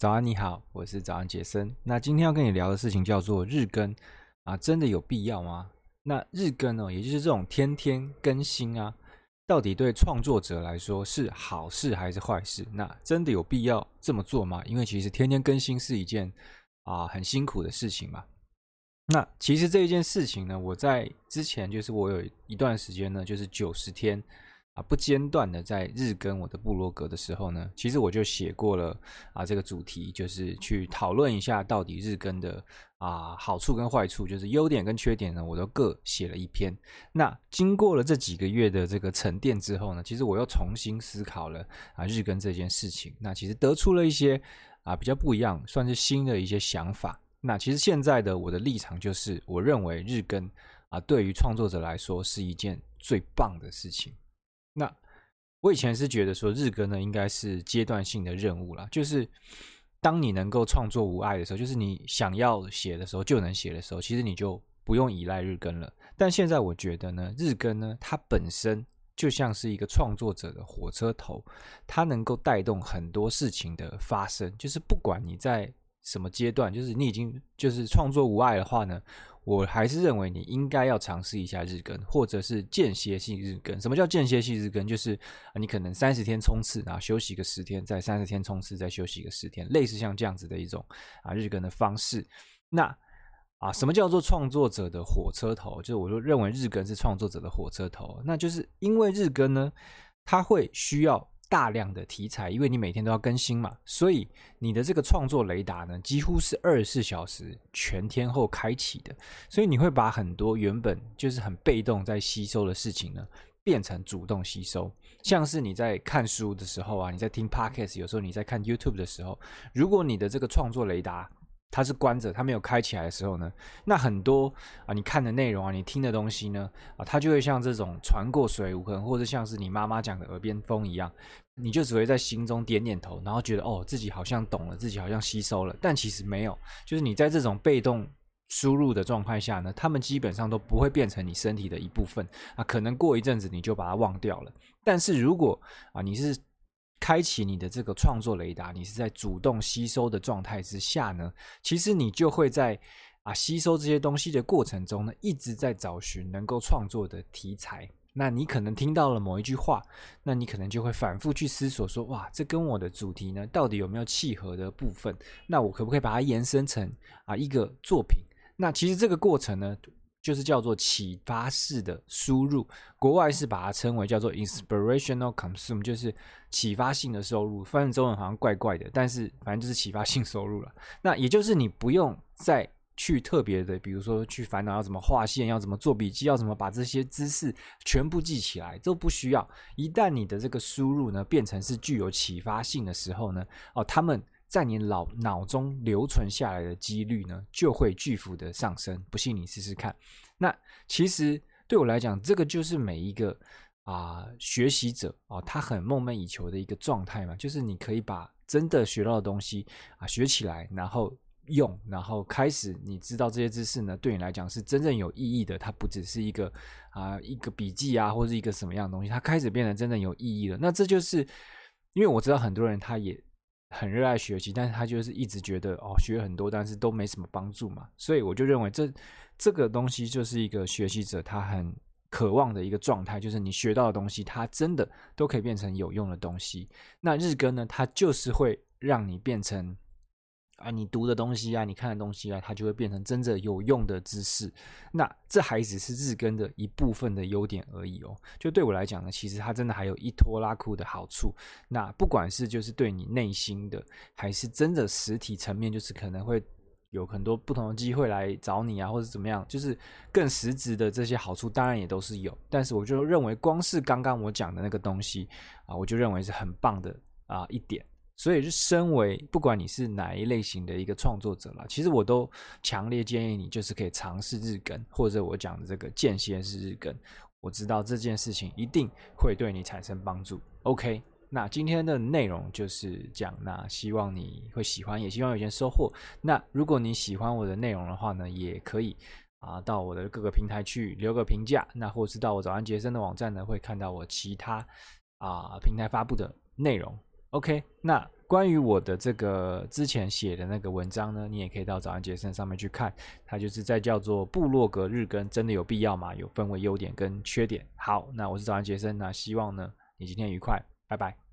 早安，你好，我是早安杰森。那今天要跟你聊的事情叫做日更啊，真的有必要吗？那日更呢，也就是这种天天更新啊，到底对创作者来说是好事还是坏事？那真的有必要这么做吗？因为其实天天更新是一件啊很辛苦的事情嘛。那其实这一件事情呢，我在之前就是我有一段时间呢，就是九十天。啊，不间断的在日更我的部落格的时候呢，其实我就写过了啊，这个主题就是去讨论一下到底日更的啊好处跟坏处，就是优点跟缺点呢，我都各写了一篇。那经过了这几个月的这个沉淀之后呢，其实我又重新思考了啊日更这件事情，那其实得出了一些啊比较不一样，算是新的一些想法。那其实现在的我的立场就是，我认为日更啊对于创作者来说是一件最棒的事情。那我以前是觉得说日更呢应该是阶段性的任务啦，就是当你能够创作无碍的时候，就是你想要写的时候就能写的时候，其实你就不用依赖日更了。但现在我觉得呢，日更呢它本身就像是一个创作者的火车头，它能够带动很多事情的发生，就是不管你在什么阶段，就是你已经就是创作无碍的话呢。我还是认为你应该要尝试一下日更，或者是间歇性日更。什么叫间歇性日更？就是，你可能三十天冲刺，然后休息个十天，再三十天冲刺，再休息个十天，类似像这样子的一种啊日更的方式。那啊，什么叫做创作者的火车头？就是我就认为日更是创作者的火车头。那就是因为日更呢，它会需要。大量的题材，因为你每天都要更新嘛，所以你的这个创作雷达呢，几乎是二十四小时全天候开启的，所以你会把很多原本就是很被动在吸收的事情呢，变成主动吸收。像是你在看书的时候啊，你在听 Podcast，有时候你在看 YouTube 的时候，如果你的这个创作雷达，它是关着，它没有开起来的时候呢，那很多啊，你看的内容啊，你听的东西呢，啊，它就会像这种船过水无痕，或者像是你妈妈讲的耳边风一样，你就只会在心中点点头，然后觉得哦，自己好像懂了，自己好像吸收了，但其实没有，就是你在这种被动输入的状态下呢，他们基本上都不会变成你身体的一部分啊，可能过一阵子你就把它忘掉了。但是如果啊，你是开启你的这个创作雷达，你是在主动吸收的状态之下呢，其实你就会在啊吸收这些东西的过程中呢，一直在找寻能够创作的题材。那你可能听到了某一句话，那你可能就会反复去思索说，哇，这跟我的主题呢，到底有没有契合的部分？那我可不可以把它延伸成啊一个作品？那其实这个过程呢，就是叫做启发式的输入，国外是把它称为叫做 inspirational consume，就是启发性的收入。翻译中文好像怪怪的，但是反正就是启发性收入了。那也就是你不用再去特别的，比如说去烦恼要怎么画线，要怎么做笔记，要怎么把这些知识全部记起来，都不需要。一旦你的这个输入呢变成是具有启发性的时候呢，哦，他们。在你脑脑中留存下来的几率呢，就会巨幅的上升。不信你试试看。那其实对我来讲，这个就是每一个啊、学习者、哦，他很梦寐以求的一个状态嘛，就是你可以把真的学到的东西啊学起来，然后用，然后开始你知道这些知识呢，对你来讲是真正有意义的。它不只是一个啊一个笔记啊，或者一个什么样的东西，它开始变得真正有意义了。那这就是因为我知道很多人他也。很热爱学习，但是他就是一直觉得哦，学很多，但是都没什么帮助嘛。所以我就认为这这个东西就是一个学习者他很渴望的一个状态，就是你学到的东西，它真的都可以变成有用的东西。那日更呢，它就是会让你变成。啊，你读的东西啊，你看的东西啊，它就会变成真正有用的知识。那这还只是日更的一部分的优点而已哦。就对我来讲呢，其实它真的还有一拖拉库的好处。那不管是就是对你内心的，还是真的实体层面，就是可能会有很多不同的机会来找你啊，或者怎么样，就是更实质的这些好处，当然也都是有。但是我就认为，光是刚刚我讲的那个东西啊，我就认为是很棒的啊一点。所以，是身为不管你是哪一类型的一个创作者啦，其实我都强烈建议你，就是可以尝试日更，或者我讲的这个间歇式日更。我知道这件事情一定会对你产生帮助。OK，那今天的内容就是讲，那希望你会喜欢，也希望有些收获。那如果你喜欢我的内容的话呢，也可以啊到我的各个平台去留个评价，那或是到我早安杰森的网站呢，会看到我其他啊平台发布的内容。OK，那关于我的这个之前写的那个文章呢，你也可以到早安杰森上面去看，它就是在叫做布洛格日更真的有必要吗？有分为优点跟缺点。好，那我是早安杰森，那希望呢你今天愉快，拜拜。